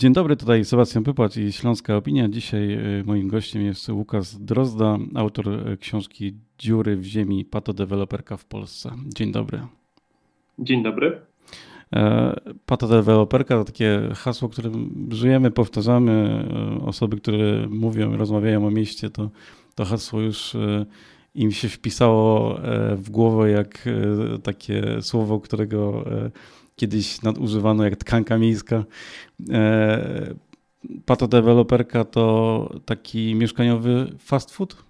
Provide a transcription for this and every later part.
Dzień dobry, tutaj Sebastian Pypłacz i Śląska Opinia. Dzisiaj e, moim gościem jest Łukasz Drozda, autor e, książki Dziury w ziemi, patodeweloperka w Polsce. Dzień dobry. Dzień dobry. Patodeweloperka to takie hasło, którym żyjemy, powtarzamy. Osoby, które mówią, rozmawiają o mieście, to, to hasło już im się wpisało w głowę jak takie słowo, którego kiedyś nadużywano jak tkanka miejska. E, Patodeweloperka to taki mieszkaniowy fast food?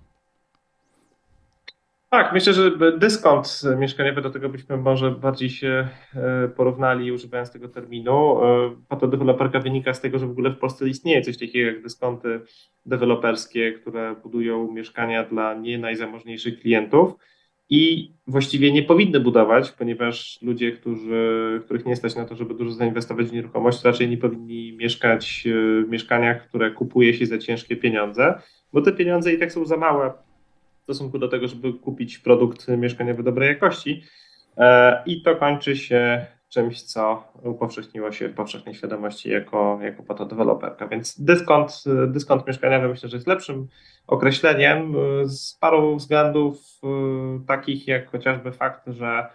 Tak, myślę, że dyskont mieszkaniowy, do tego byśmy może bardziej się e, porównali używając tego terminu. E, Patodeweloperka wynika z tego, że w ogóle w Polsce istnieje coś takiego jak dyskonty deweloperskie, które budują mieszkania dla nie najzamożniejszych klientów i właściwie nie powinny budować, ponieważ ludzie, którzy, których nie stać na to, żeby dużo zainwestować w nieruchomość, raczej nie powinni mieszkać e, w mieszkaniach, które kupuje się za ciężkie pieniądze, bo te pieniądze i tak są za małe w stosunku do tego, żeby kupić produkt mieszkaniowy dobrej jakości. E, I to kończy się czymś, co upowszechniło się w powszechnej świadomości jako, jako patodeweloperka. Więc dyskont, dyskont mieszkaniowy myślę, że jest lepszym określeniem z paru względów, y, takich jak chociażby fakt, że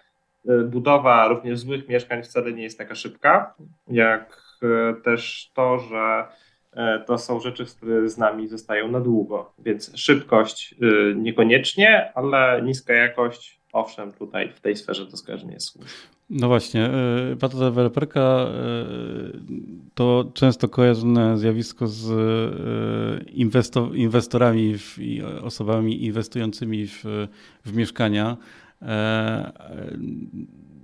y, budowa również złych mieszkań wcale nie jest taka szybka, jak y, też to, że to są rzeczy, które z nami zostają na długo. Więc szybkość niekoniecznie, ale niska jakość, owszem, tutaj w tej sferze to skojarzenie jest słuszne. No właśnie, Pato deweloperka to często kojarzone zjawisko z inwestorami i osobami inwestującymi w, w mieszkania. E,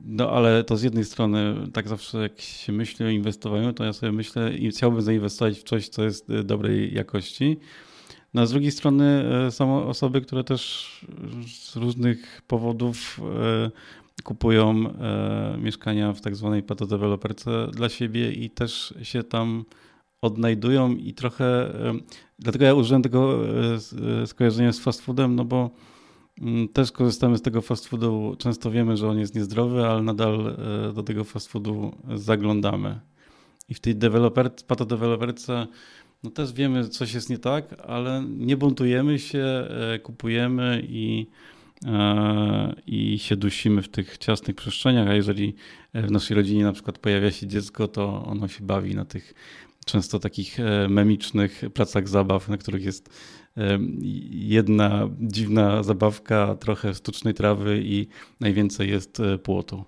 no ale to z jednej strony, tak zawsze jak się myśli o inwestowaniu, to ja sobie myślę i chciałbym zainwestować w coś, co jest dobrej jakości. No, z drugiej strony e, są osoby, które też z różnych powodów e, kupują mieszkania w tak zwanej patodeweloperce dla siebie i też się tam odnajdują i trochę, dlatego ja użyłem tego e, skojarzenia z fast foodem, no bo mm, też korzystamy z tego fast foodu, często wiemy, że on jest niezdrowy, ale nadal e, do tego fast foodu zaglądamy. I w tej deweloper, patodeweloperce no też wiemy, coś jest nie tak, ale nie buntujemy się, e, kupujemy i, i się dusimy w tych ciasnych przestrzeniach, a jeżeli w naszej rodzinie na przykład pojawia się dziecko, to ono się bawi na tych często takich e, memicznych placach zabaw, na których jest e, jedna dziwna zabawka, trochę sztucznej trawy i najwięcej jest e, płotu.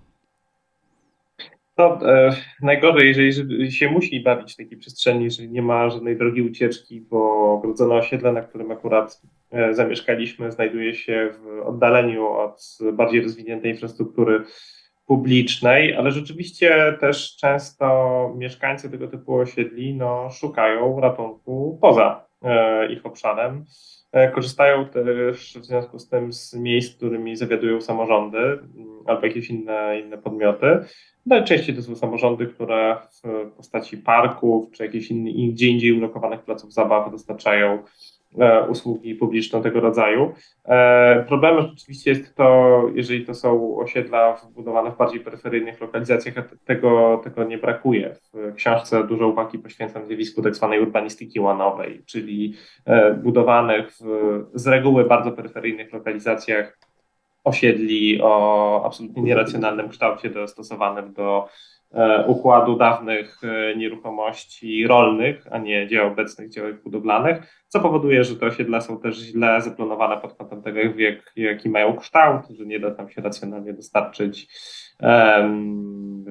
To e, najgorzej, jeżeli się musi bawić w takiej przestrzeni, że nie ma żadnej drogi ucieczki, bo ogrodzone osiedle, na którym akurat e, zamieszkaliśmy, znajduje się w oddaleniu od bardziej rozwiniętej infrastruktury publicznej, ale rzeczywiście też często mieszkańcy tego typu osiedli no, szukają ratunku poza ich obszarem. E, korzystają też w związku z tym z miejsc, którymi zawiadują samorządy mm, albo jakieś inne, inne podmioty. Najczęściej to są samorządy, które w postaci parków czy jakichś innych, gdzie indziej ulokowanych placów zabaw dostarczają E, usługi publiczne tego rodzaju. E, problemem rzeczywiście jest to, jeżeli to są osiedla wbudowane w bardziej peryferyjnych lokalizacjach, tego, tego nie brakuje. W książce dużo uwagi poświęcam zjawisku tak zwanej urbanistyki łanowej, czyli e, budowanych w, z reguły bardzo peryferyjnych lokalizacjach osiedli o absolutnie nieracjonalnym kształcie dostosowanym do E, układu dawnych e, nieruchomości rolnych, a nie dzieł obecnych działek budowlanych, co powoduje, że te osiedla są też źle zaplanowane pod kątem tego, jak, jaki mają kształt, że nie da tam się racjonalnie dostarczyć, um,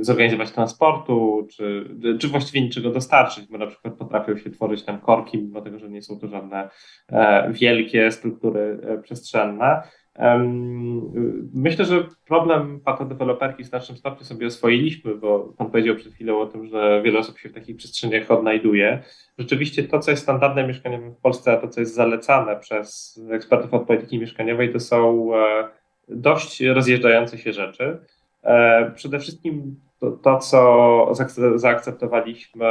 zorganizować transportu, czy, czy właściwie niczego dostarczyć, bo na przykład potrafią się tworzyć tam korki, mimo tego, że nie są to żadne e, wielkie struktury przestrzenne. Myślę, że problem patodeweloperki w znacznym stopniu sobie oswoiliśmy, bo Pan powiedział przed chwilą o tym, że wiele osób się w takich przestrzeniach odnajduje. Rzeczywiście to, co jest standardem mieszkaniowym w Polsce, a to, co jest zalecane przez ekspertów od polityki mieszkaniowej, to są e, dość rozjeżdżające się rzeczy. E, przede wszystkim to, to, co zaakceptowaliśmy,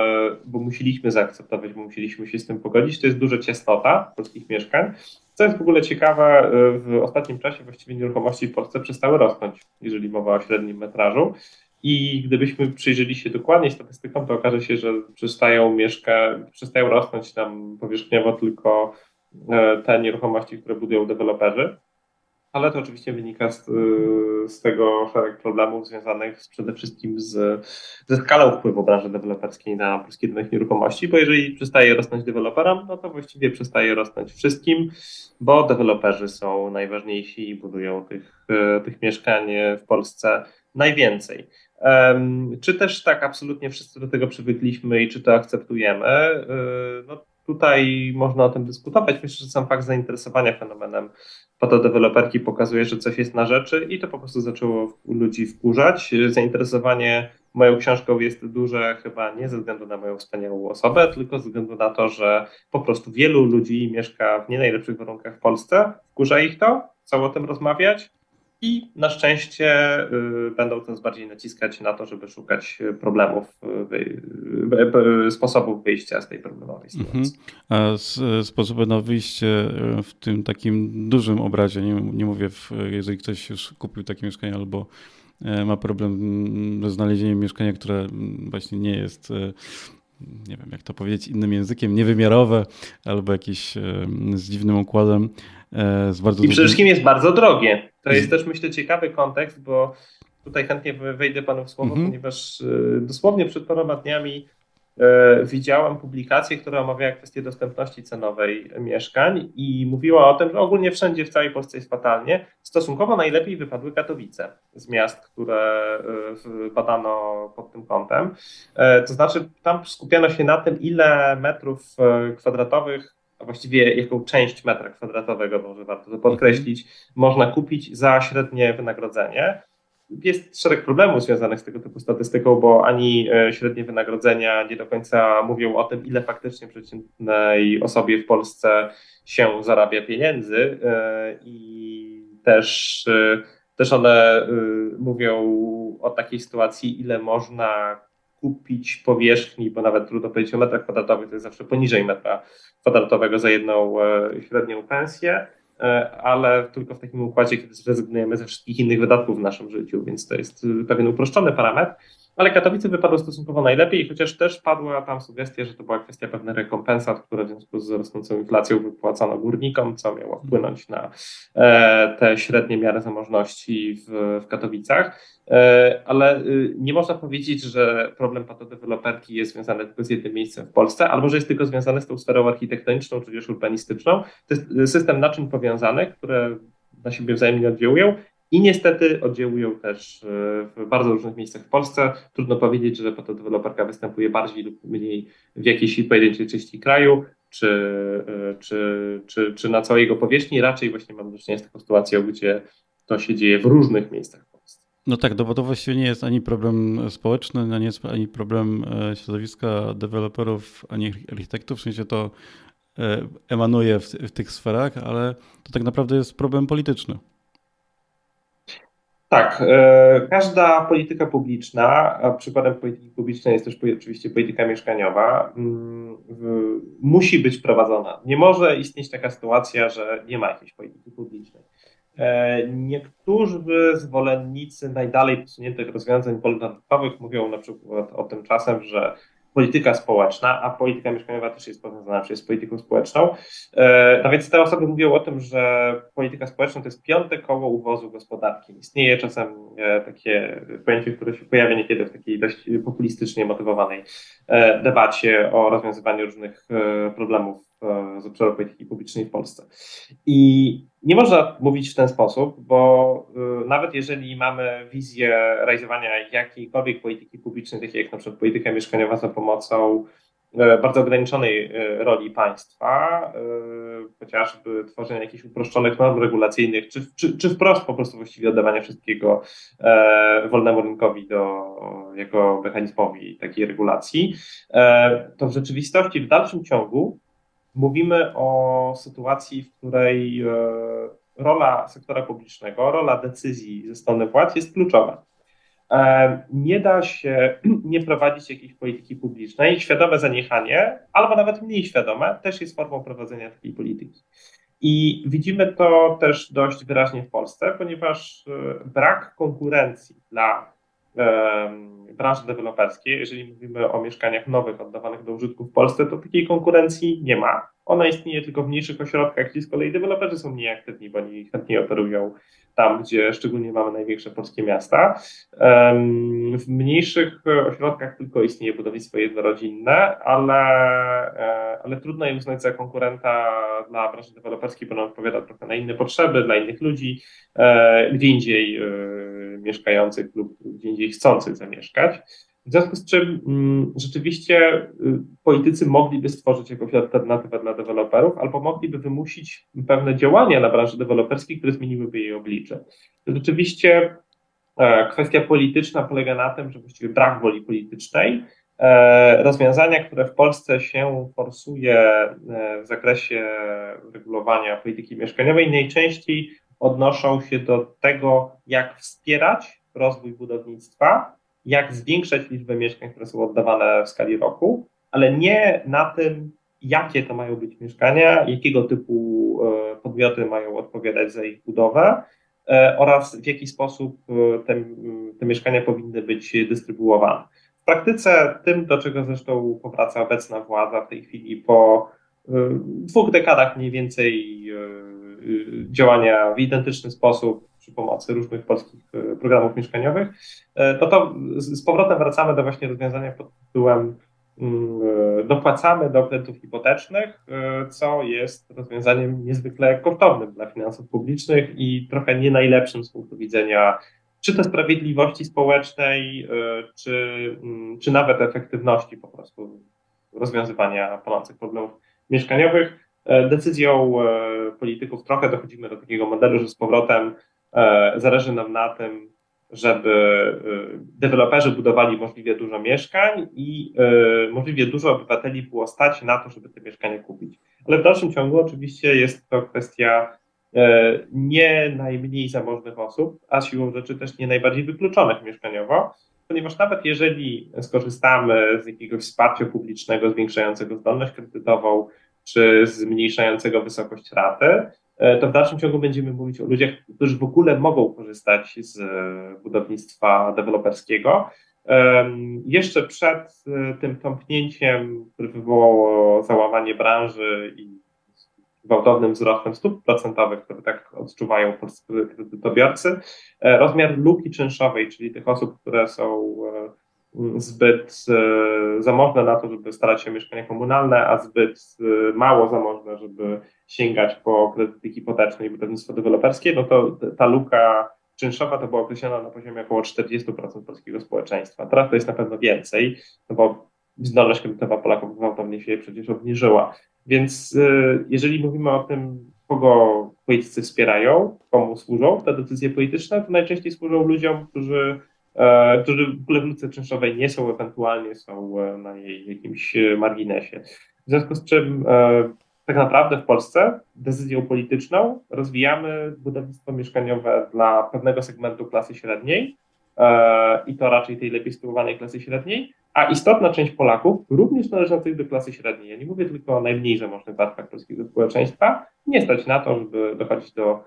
bo musieliśmy zaakceptować, bo musieliśmy się z tym pogodzić, to jest duża ciasnota polskich mieszkań. Co jest w ogóle ciekawe, w ostatnim czasie właściwie nieruchomości w Polsce przestały rosnąć, jeżeli mowa o średnim metrażu. I gdybyśmy przyjrzeli się dokładnie statystykom, to okaże się, że przestają mieszkać, przestają rosnąć nam powierzchniowo tylko e, te nieruchomości, które budują deweloperzy ale to oczywiście wynika z, z tego szereg problemów związanych z, przede wszystkim z, ze skalą wpływu branży deweloperskiej na polski rynek nieruchomości, bo jeżeli przestaje rosnąć deweloperom, no to właściwie przestaje rosnąć wszystkim, bo deweloperzy są najważniejsi i budują tych, y, tych mieszkań w Polsce najwięcej. Czy też tak absolutnie wszyscy do tego przywykliśmy i czy to akceptujemy? Y, no, tutaj można o tym dyskutować. Myślę, że sam fakt zainteresowania fenomenem fotodeweloperki pokazuje, że coś jest na rzeczy i to po prostu zaczęło ludzi wkurzać. Zainteresowanie moją książką jest duże chyba nie ze względu na moją wspaniałą osobę, tylko ze względu na to, że po prostu wielu ludzi mieszka w nie najlepszych warunkach w Polsce, wkurza ich to, chcą o tym rozmawiać i na szczęście y, będą coraz bardziej naciskać na to, żeby szukać problemów, y, sposobów wyjścia z tej problemowej sytuacji. Mhm. A sposoby na wyjście y, w tym takim dużym obrazie, nie, nie mówię, w, jeżeli ktoś już kupił takie mieszkanie albo ma problem ze znalezieniem mieszkania, które właśnie nie jest nie wiem jak to powiedzieć innym językiem, niewymiarowe albo jakieś z dziwnym układem. Z bardzo I przede wszystkim jest bardzo drogie. To jest też myślę ciekawy kontekst, bo tutaj chętnie wejdę panu w słowo, mhm. ponieważ y, dosłownie przed paroma dniami y, widziałam publikację, która omawiała kwestię dostępności cenowej mieszkań i mówiła o tym, że ogólnie wszędzie w całej Polsce jest fatalnie. Stosunkowo najlepiej wypadły Katowice z miast, które y, badano pod tym kątem. To znaczy, tam skupiano się na tym, ile metrów kwadratowych a właściwie jaką część metra kwadratowego, może warto to podkreślić, można kupić za średnie wynagrodzenie. Jest szereg problemów związanych z tego typu statystyką, bo ani e, średnie wynagrodzenia nie do końca mówią o tym, ile faktycznie przeciętnej osobie w Polsce się zarabia pieniędzy e, i też, e, też one mówią o takiej sytuacji, ile można kupić powierzchni, bo nawet trudno powiedzieć o metrach kwadratowych, to jest zawsze poniżej metra kwadratowego za jedną e, średnią pensję, e, ale tylko w takim układzie, kiedy zrezygnujemy ze wszystkich innych wydatków w naszym życiu, więc to jest pewien uproszczony parametr. Ale Katowice wypadły stosunkowo najlepiej, chociaż też padła tam sugestia, że to była kwestia pewnych rekompensat, które w związku z rosnącą inflacją wypłacano górnikom, co miało wpłynąć na e, te średnie miary zamożności w, w Katowicach. E, ale y, nie można powiedzieć, że problem patodeweloperki jest związany tylko z jednym miejscem w Polsce, albo że jest tylko związany z tą sferą architektoniczną czy też urbanistyczną. To jest y, system naczyń powiązanych, które na siebie wzajemnie oddziałują i niestety oddziałują też y, w bardzo różnych miejscach w Polsce. Trudno powiedzieć, że patodeweloperka występuje bardziej lub mniej w jakiejś pojedynczej części kraju, czy, czy, czy, czy na całej jego powierzchni. Raczej właśnie mamy do czynienia z taką sytuacją, gdzie to się dzieje w różnych miejscach no tak, no bo to właściwie nie jest ani problem społeczny, jest ani problem e, środowiska deweloperów, ani architektów, w sensie to e, emanuje w, w tych sferach, ale to tak naprawdę jest problem polityczny. Tak, e, każda polityka publiczna, a przykładem polityki publicznej jest też oczywiście polityka mieszkaniowa, mm, musi być prowadzona. Nie może istnieć taka sytuacja, że nie ma jakiejś polityki publicznej. E, niektórzy zwolennicy najdalej posuniętych rozwiązań wolnorynkowych mówią na przykład o tym czasem, że polityka społeczna, a polityka mieszkaniowa też jest powiązana przecież z polityką społeczną. E, no więc te osoby mówią o tym, że polityka społeczna to jest piąte koło uwozu gospodarki. Istnieje czasem e, takie pojęcie, które się pojawia niekiedy w takiej dość populistycznie motywowanej debacie o rozwiązywaniu różnych problemów z obszaru polityki publicznej w Polsce. I nie można mówić w ten sposób, bo y, nawet jeżeli mamy wizję realizowania jakiejkolwiek polityki publicznej, takiej jak na przykład polityka mieszkaniowa za pomocą y, bardzo ograniczonej y, roli państwa, chociażby tworzenia jakichś uproszczonych norm regulacyjnych, czy, czy, czy wprost po prostu właściwie oddawania wszystkiego e, wolnemu rynkowi do, jako mechanizmowi takiej regulacji, e, to w rzeczywistości w dalszym ciągu mówimy o sytuacji, w której e, rola sektora publicznego, rola decyzji ze strony władz jest kluczowa. E, nie da się nie prowadzić jakiejś polityki publicznej. Świadome zaniechanie, albo nawet mniej świadome, też jest formą prowadzenia takiej polityki. I widzimy to też dość wyraźnie w Polsce, ponieważ e, brak konkurencji dla branży deweloperskiej, jeżeli mówimy o mieszkaniach nowych oddawanych do użytku w Polsce, to takiej konkurencji nie ma. Ona istnieje tylko w mniejszych ośrodkach, gdzie z kolei deweloperzy są mniej aktywni, bo oni chętnie operują tam, gdzie szczególnie mamy największe polskie miasta. W mniejszych ośrodkach tylko istnieje budownictwo jednorodzinne, ale, e, ale trudno je uznać za konkurenta dla branży deweloperskiej, bo ona odpowiada trochę na inne potrzeby, dla innych ludzi, e, gdzie indziej e, mieszkających lub gdzie indziej chcących zamieszkać. W związku z czym mm, rzeczywiście y, politycy mogliby stworzyć jakąś alternatywę dla deweloperów, albo mogliby wymusić pewne działania na branży deweloperskiej, które zmieniłyby jej oblicze. Rzeczywiście e, kwestia polityczna polega na tym, że właściwie brak woli politycznej. E, rozwiązania, które w Polsce się forsuje e, w zakresie regulowania polityki mieszkaniowej, najczęściej odnoszą się do tego, jak wspierać rozwój budownictwa, jak zwiększać liczbę mieszkań, które są oddawane w skali roku, ale nie na tym, jakie to mają być mieszkania, jakiego typu e, podmioty mają odpowiadać za ich budowę e, oraz w jaki sposób e, te, te mieszkania powinny być dystrybuowane. W praktyce tym, do czego zresztą powraca obecna władza w tej chwili po dwóch dekadach mniej więcej działania w identyczny sposób przy pomocy różnych polskich e, programów mieszkaniowych, e, no to z powrotem wracamy do właśnie rozwiązania pod tytułem mm, e, dopłacamy do kredytów hipotecznych, co jest rozwiązaniem niezwykle kosztownym dla finansów publicznych i trochę nie najlepszym z punktu widzenia czy to sprawiedliwości społecznej, czy, mm, czy nawet efektywności po prostu rozwiązywania palących problemów mieszkaniowych. Decyzją polityków trochę dochodzimy do takiego modelu, że z powrotem zależy nam na tym, żeby e, deweloperzy budowali możliwie dużo mieszkań i e, możliwie dużo obywateli było stać na to, żeby te mieszkania kupić. Ale w dalszym ciągu oczywiście jest to kwestia nie najmniej zamożnych osób, a siłą rzeczy też nie najbardziej wykluczonych mieszkaniowo, ponieważ nawet jeżeli skorzystamy z jakiegoś wsparcia publicznego zwiększającego zdolność kredytową, czy zmniejszającego wysokość raty, E, to w dalszym ciągu będziemy mówić o ludziach, którzy w ogóle mogą korzystać z e, budownictwa deweloperskiego. Jeszcze przed e, tym tąpnięciem, które wywołało załamanie branży i gwałtownym wzrostem stóp procentowych, które tak odczuwają polscy kredytobiorcy, rozmiar luki czynszowej, czyli tych osób, które są zbyt e, zamożne na to, żeby starać się o mieszkania komunalne, a zbyt e, mało zamożne, żeby sięgać po kredyty hipoteczne i budownictwo deweloperskie, no to ta luka czynszowa to była określona na poziomie około 40% polskiego społeczeństwa. Teraz to jest na pewno więcej, no bo zdolność kredytowa Polaków gwałtownie się przecież obniżyła. Więc e, jeżeli mówimy o tym, kogo politycy wspierają, komu służą te decyzje polityczne, to najczęściej służą ludziom, którzy E, którzy w ogóle w luce czynszowej nie są, ewentualnie są e, na jej jakimś e, marginesie. W związku z czym tak naprawdę w Polsce decyzją polityczną rozwijamy budownictwo mieszkaniowe dla pewnego segmentu klasy średniej i to raczej tej lepiej sytuowanej klasy średniej, a istotna część Polaków, również należących do klasy średniej, ja nie mówię tylko o najmniej zamożnych warstwach polskiego społeczeństwa, nie stać na to, żeby dochodzić do,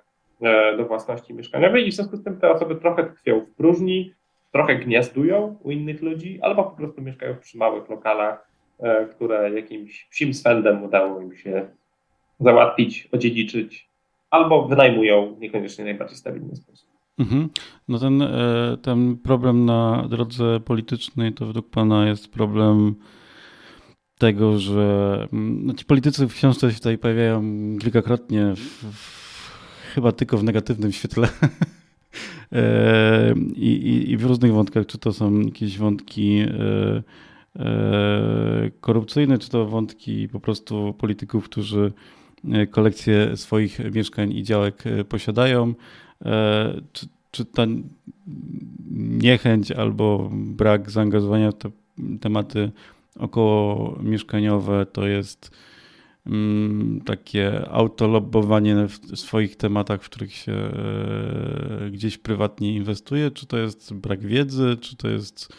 do własności mieszkaniowej i w związku z tym te osoby trochę tkwią w próżni, trochę gniazdują u innych ludzi, albo po prostu mieszkają przy małych lokalach, e, które jakimś psim swędem udało im się załatwić, odziedziczyć, albo wynajmują niekoniecznie najbardziej stabilny sposób. Mhm. No ten, e, ten problem na drodze politycznej to według Pana jest problem tego, że no ci politycy w książce się tutaj pojawiają kilkakrotnie, w, w, chyba tylko w negatywnym świetle. I, i, w różnych wątkach, czy to są jakieś wątki e, e, korupcyjne, czy to wątki po prostu polityków, którzy e, kolekcje swoich mieszkań i działek posiadają, czy, czy ta niechęć albo brak zaangażowania w te tematy około mieszkaniowe to jest Mm, takie autolobbowanie w swoich tematach, w których się e, gdzieś prywatnie inwestuje? Czy to jest brak wiedzy, czy to jest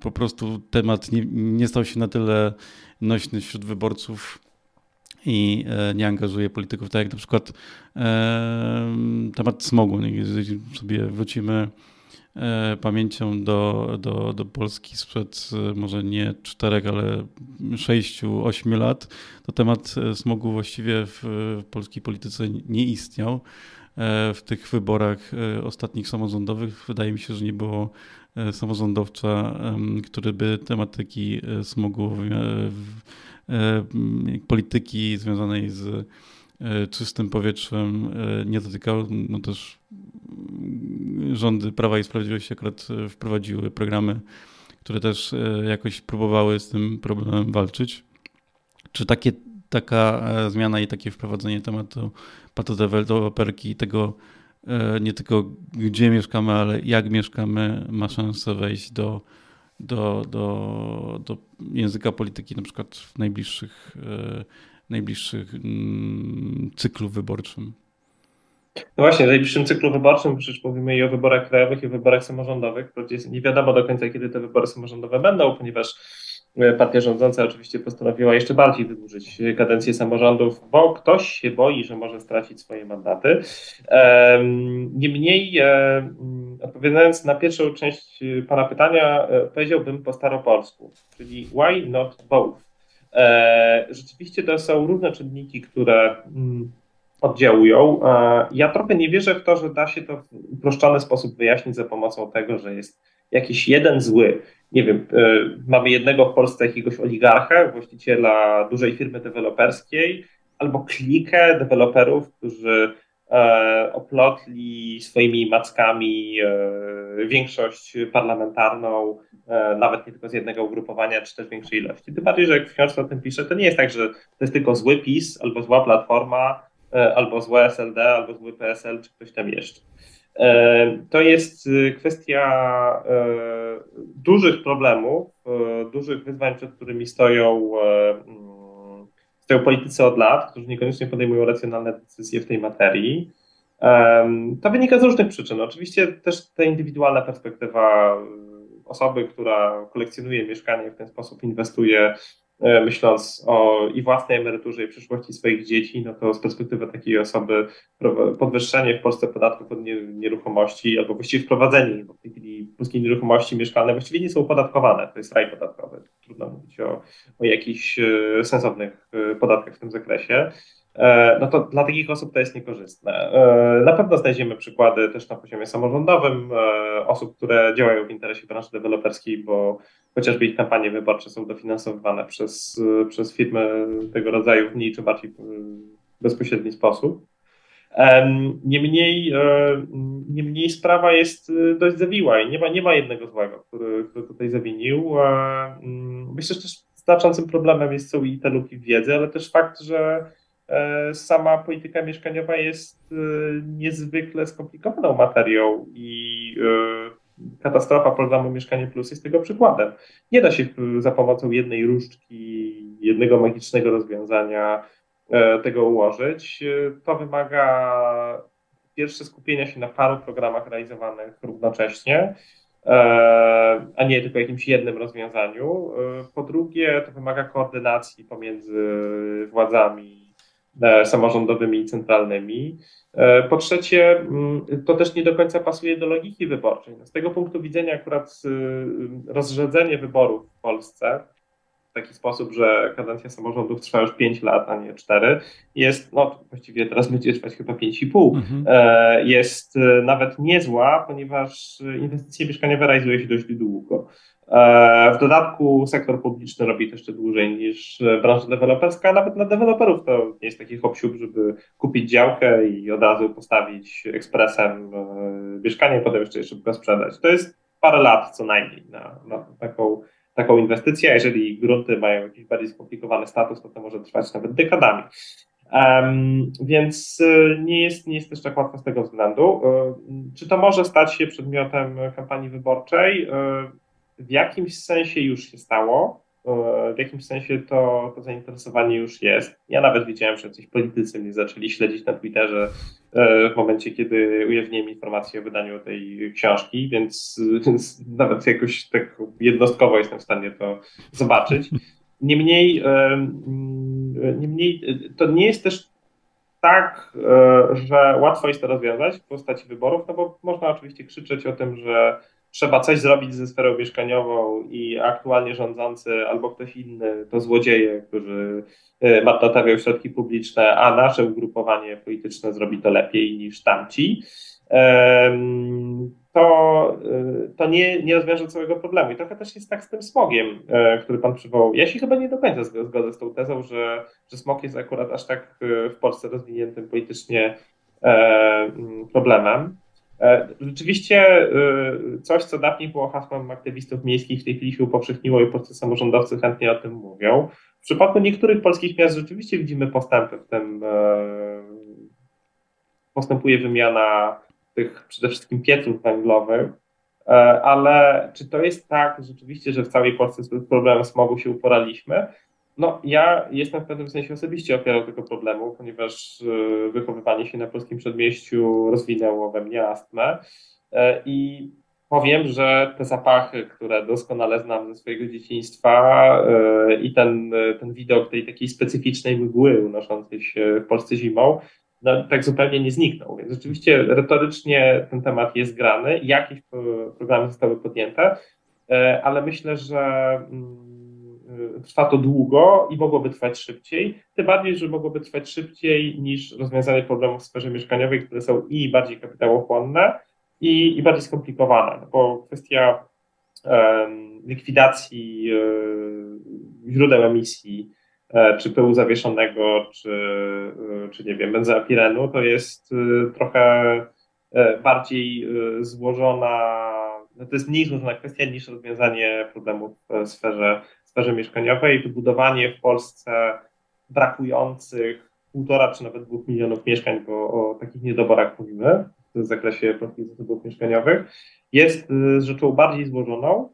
po prostu temat nie, nie stał się na tyle nośny wśród wyborców i e, nie angażuje polityków, tak jak na przykład e, temat smogu. Jeżeli sobie wrócimy pamięcią do, do, do Polski sprzed może nie czterech, ale sześciu, ośmiu lat, to temat smogu właściwie w, w polskiej polityce nie istniał. W tych wyborach ostatnich samorządowych wydaje mi się, że nie było samorządowca, który by tematyki smogu polityki związanej z e, czystym powietrzem e, nie dotykał. No też mm, rządy Prawa i Sprawiedliwości akurat e, wprowadziły programy, które też jakoś próbowały z tym problemem walczyć. Czy takie, taka zmiana i takie wprowadzenie tematu patodeweloperki, tego nie tylko gdzie mieszkamy, ale jak mieszkamy, ma szansę wejść do do, do, do języka polityki na przykład w najbliższych, e, najbliższych mm, cyklu wyborczym? No właśnie, w najbliższym cyklu wyborczym przecież mówimy i o wyborach krajowych, i o wyborach samorządowych. Nie wiadomo do końca, kiedy te wybory samorządowe będą, ponieważ e, partia rządząca oczywiście postanowiła jeszcze bardziej wydłużyć kadencję samorządów, bo ktoś się boi, że może stracić swoje mandaty. Niemniej Odpowiadając na pierwszą część Pana pytania, e, powiedziałbym po staropolsku, czyli why not both? E, rzeczywiście to są różne czynniki, które mm, oddziałują. E, ja trochę nie wierzę w to, że da się to w uproszczony sposób wyjaśnić za pomocą tego, że jest jakiś jeden zły. Nie wiem, mamy jednego w Polsce jakiegoś oligarchę, właściciela dużej firmy deweloperskiej, albo klikę deweloperów, którzy E, oplotli swoimi mackami e, większość parlamentarną, e, nawet nie tylko z jednego ugrupowania, czy też większej ilości. Tym bardziej, że jak w książce o tym piszę, to nie jest tak, że to jest tylko zły PiS, albo zła Platforma, albo złe SLD, albo zły PSL, czy ktoś tam jeszcze. To jest kwestia dużych problemów, dużych wyzwań, przed którymi stoją stoją politycy od lat, którzy niekoniecznie podejmują racjonalne decyzje w tej materii. To wynika z różnych przyczyn. Oczywiście też ta indywidualna perspektywa osoby, która kolekcjonuje mieszkanie, w ten sposób inwestuje, e, myśląc o i własnej emeryturze, i przyszłości swoich dzieci, no to z perspektywy takiej osoby podwyższenie w Polsce podatków od nieruchomości, albo właściwie wprowadzenie, bo w tej chwili polskie nieruchomości mieszkalne właściwie nie są opodatkowane, to jest raj podatkowy. Trudno mówić o, o jakichś e, sensownych e, podatkach w tym zakresie. E, no to dla takich osób to jest niekorzystne. E, na pewno znajdziemy przykłady też na poziomie samorządowym e, osób, które działają w interesie branży deweloperskiej, bo chociażby ich kampanie wyborcze są dofinansowywane przez, przez firmy tego rodzaju w mniej czy bardziej bezpośredni sposób. Niemniej, niemniej sprawa jest dość zawiła i nie ma, nie ma jednego złego, który, który tutaj zawinił. Myślę, że też znaczącym problemem jest, są i te luki wiedzy, ale też fakt, że sama polityka mieszkaniowa jest e, niezwykle skomplikowaną materią i e, katastrofa programu Mieszkanie Plus jest tego przykładem. Nie da się za pomocą jednej różdżki, jednego magicznego rozwiązania tego ułożyć. To wymaga pierwsze skupienia się na paru programach realizowanych równocześnie, a nie tylko jakimś jednym rozwiązaniu. Po drugie, to wymaga koordynacji pomiędzy władzami E, samorządowymi i centralnymi. E, po trzecie, mm, to też nie do końca pasuje do logiki wyborczej. No, z tego punktu widzenia akurat y, rozrzedzenie wyborów w Polsce w taki sposób, że kadencja samorządów trwa już 5 lat, a nie 4, jest, no właściwie teraz będzie trwać chyba 5,5, mhm. E, jest nawet niezła, ponieważ inwestycje mieszkaniowe realizuje się dość długo. E, w dodatku sektor publiczny robi to jeszcze dłużej niż branża deweloperska, a nawet dla deweloperów to nie jest taki hop żeby kupić działkę i od razu postawić ekspresem e, mieszkanie, potem jeszcze je szybko sprzedać. To jest parę lat co najmniej na, na taką, taką inwestycję. Jeżeli grunty mają jakiś bardziej skomplikowany status, to to może trwać nawet dekadami. Um, więc e, nie jest, nie jest też tak łatwo z tego względu. Czy to może stać się przedmiotem kampanii wyborczej? W jakimś sensie już się stało, w jakimś sensie to, to zainteresowanie już jest. Ja nawet widziałem, że coś politycy mnie zaczęli śledzić na Twitterze e, w momencie, kiedy ujawniłem informację o wydaniu tej książki, więc, więc nawet jakoś tak jednostkowo jestem w stanie to zobaczyć. Niemniej, e, niemniej to nie jest też tak, że łatwo jest to rozwiązać w postaci wyborów, no bo można oczywiście krzyczeć o tym, że trzeba coś zrobić ze sferą mieszkaniową i aktualnie rządzący albo ktoś inny to złodzieje, którzy marnotrawią środki publiczne, a nasze ugrupowanie polityczne zrobi to lepiej niż tamci to, y, to nie, nie rozwiąże całego problemu. I trochę też jest tak z tym smogiem, e, który pan przywołał. Ja się chyba nie do końca zgodzę z tą tezą, że, że smog jest akurat aż tak e, w Polsce rozwiniętym politycznie e, problemem. Rzeczywiście coś, co dawniej było hasłem aktywistów miejskich, w tej chwili się upowszechniło i polscy samorządowcy chętnie o tym mówią. W przypadku niektórych polskich miast rzeczywiście widzimy postępy w tym. Postępuje wymiana tych przede wszystkim pieców węglowych, e, ale czy to jest tak rzeczywiście, że w całej Polsce z problemem smogu się uporaliśmy? No, ja jestem w pewnym sensie osobiście ofiarą tego problemu, ponieważ e, wychowywanie się na polskim przedmieściu rozwinęło we mnie astmę e, i powiem, że te zapachy, które doskonale znam ze swojego dzieciństwa i ten, ten widok tej takiej specyficznej mgły unoszącej się w Polsce zimą, no, tak zupełnie nie zniknął. Więc rzeczywiście retorycznie ten temat jest grany, jakieś programy zostały podjęte, e, ale myślę, że mm, trwa to długo i mogłoby trwać szybciej, tym bardziej, że mogłoby trwać szybciej niż rozwiązanie problemów w sferze mieszkaniowej, które są i bardziej kapitałochłonne, i, i bardziej skomplikowane, no bo kwestia um, likwidacji um, źródeł emisji, E, czy pyłu zawieszonego, czy, e, czy nie wiem, benzopirenu, to jest e, trochę bardziej złożona, no to jest mniej złożona kwestia niż rozwiązanie problemów w sferze, sferze mieszkaniowej. Wybudowanie w Polsce brakujących półtora czy nawet dwóch milionów mieszkań, bo o takich niedoborach mówimy w zakresie polskich zasobów mieszkaniowych, jest rzeczą bardziej złożoną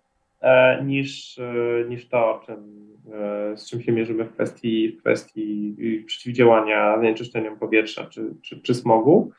niż, niż to, czym E, z czym się mierzymy w kwestii, w kwestii przeciwdziałania zanieczyszczeniom powietrza czy, czy, czy smogu.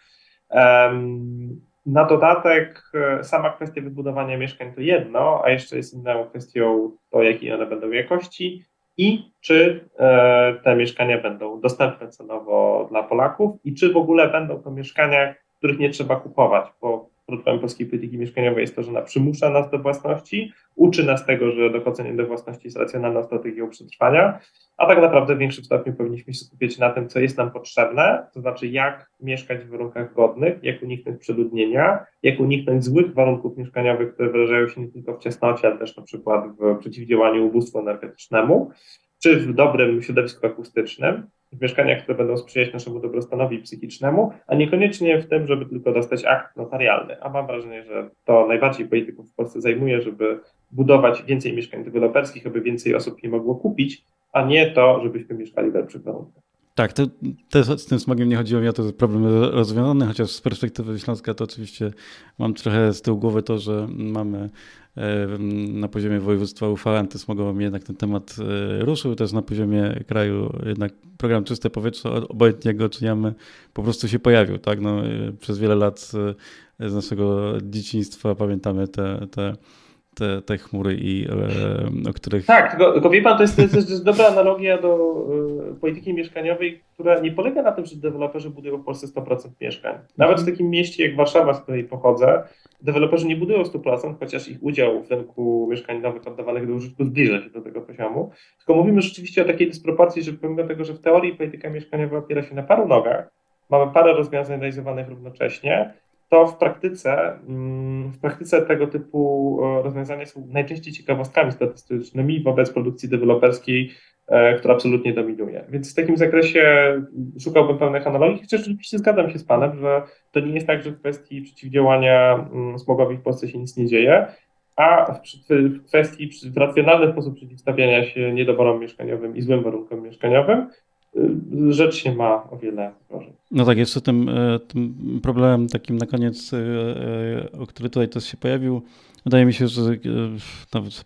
Na dodatek e, sama kwestia wybudowania mieszkań to jedno, a jeszcze jest inną kwestią to, jakiej one będą jakości i czy e, te mieszkania będą dostępne cenowo dla Polaków i czy w ogóle będą to mieszkania, których nie trzeba kupować, bo problemem polskiej polityki mieszkaniowej jest to, że ona przymusza nas do własności, uczy nas tego, że dochodzenie do własności jest racjonalną strategią przetrwania, a tak naprawdę w większym stopniu powinniśmy się skupić na tym, co jest nam potrzebne, to znaczy jak mieszkać w warunkach godnych, jak uniknąć przeludnienia, jak uniknąć złych warunków mieszkaniowych, które wyrażają się nie tylko w ciasnocie, ale też na przykład w przeciwdziałaniu ubóstwu energetycznemu, czy w dobrym środowisku akustycznym, w mieszkaniach, które będą sprzyjać naszemu dobrostanowi psychicznemu, a niekoniecznie w tym, żeby tylko dostać akt notarialny. A mam wrażenie, że to najbardziej polityków w Polsce zajmuje, żeby budować więcej mieszkań deweloperskich, aby więcej osób je mogło kupić, a nie to, żebyśmy mieszkali w lepszych warunkach. Tak, to, to, z tym smogiem nie chodziło mi o to, że problem rozwiązany, chociaż z perspektywy Śląska to oczywiście mam trochę z tyłu głowy to, że mamy na poziomie województwa uchwałę antysmogową jednak ten temat e, ruszył, też na poziomie kraju jednak program Czyste Powietrze, obojętnie go czyniamy, po prostu się pojawił. Tak? No, e, przez wiele lat e, z naszego dzieciństwa pamiętamy te, te te, te chmury, i, e, o których. Tak, tylko, tylko wie pan, to jest, to jest dobra analogia do y, polityki mieszkaniowej, która nie polega na tym, że deweloperzy budują w Polsce 100% mieszkań. Nawet w takim mieście jak Warszawa, z której pochodzę, deweloperzy nie budują 100%, chociaż ich udział w rynku mieszkań nowych oddawanych do użytku zbliża się do tego poziomu. Tylko mówimy rzeczywiście o takiej dysproporcji, że pomimo tego, że w teorii polityka mieszkaniowa opiera się na paru nogach, mamy parę rozwiązań realizowanych równocześnie, to w praktyce, mm, w praktyce tego typu e, rozwiązania są najczęściej ciekawostkami statystycznymi wobec produkcji deweloperskiej, e, która absolutnie dominuje. Więc w takim zakresie szukałbym pewnych analogii, chociaż rzeczywiście zgadzam się z Panem, że to nie jest tak, że w kwestii przeciwdziałania mm, smogowi w Polsce się nic nie dzieje, a w kwestii w racjonalny sposób przeciwstawiania się niedoborom mieszkaniowym i złym warunkom mieszkaniowym rzecz się ma o wiele gorzej. No tak, jeszcze tym, e, tym problemem takim na koniec, e, e, o który tutaj też się pojawił, wydaje mi się, że nawet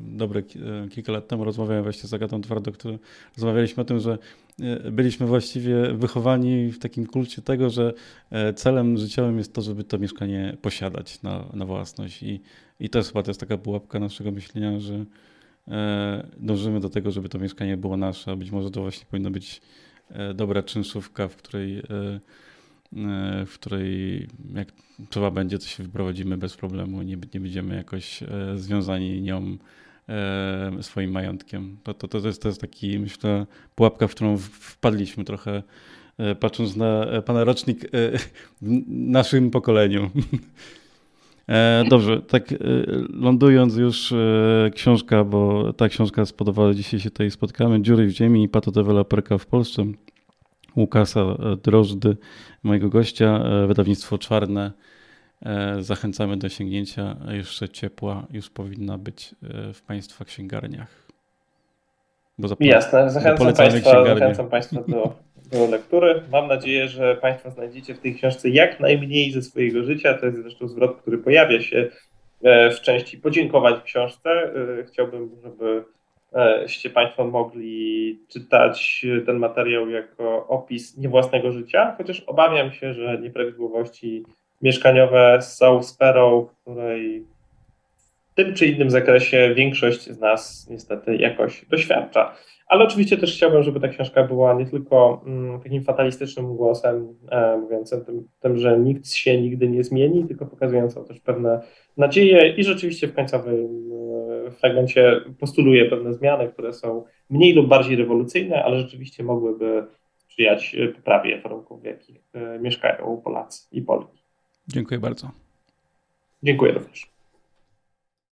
dobre kilka lat temu rozmawiałem właśnie z Agatą Twardo, który rozmawialiśmy o tym, że byliśmy właściwie wychowani w takim kulcie tego, że celem życiowym jest to, żeby to mieszkanie posiadać na, na własność i, i to jest chyba jest taka pułapka naszego myślenia, że dążymy do tego, żeby to mieszkanie było nasze. Być może to właśnie powinno być dobra czynszówka, w której, w której jak trzeba będzie, to się wyprowadzimy bez problemu, nie, nie będziemy jakoś związani nią swoim majątkiem. To, to, to, jest, to jest taki, myślę, pułapka, w którą wpadliśmy trochę, patrząc na pana rocznik w naszym pokoleniu. E, dobrze, tak e, lądując już e, książka, bo ta książka spodobała, dzisiaj się tutaj spotkamy, Dziury w ziemi i patodeweloperka w Polsce. Łukasa Drożdy, mojego gościa, wydawnictwo Czarne. Zachęcamy do sięgnięcia. Jeszcze ciepła już powinna być w Państwa księgarniach. Bo Jasne, zachęcam państwa, zachęcam państwa do do lektury. Mam nadzieję, że Państwo znajdziecie w tej książce jak najmniej ze swojego życia. To jest zresztą zwrot, który pojawia się e, w części podziękowań w książce. E, chciałbym, żebyście Państwo mogli czytać ten materiał jako opis nie własnego życia, chociaż obawiam się, że nieprawidłowości mieszkaniowe są sferą, której w tym czy innym zakresie większość z nas niestety jakoś doświadcza. Ale oczywiście też chciałbym, żeby ta książka była nie tylko mm, takim fatalistycznym głosem, e, mówiącym tym, tym, że nikt się nigdy nie zmieni, tylko pokazującą też pewne nadzieje i rzeczywiście w końcowym e, fragmencie postuluje pewne zmiany, które są mniej lub bardziej rewolucyjne, ale rzeczywiście mogłyby sprzyjać e, poprawie warunków, w jakich e, mieszkają Polacy i Polki. Dziękuję bardzo. Dziękuję również.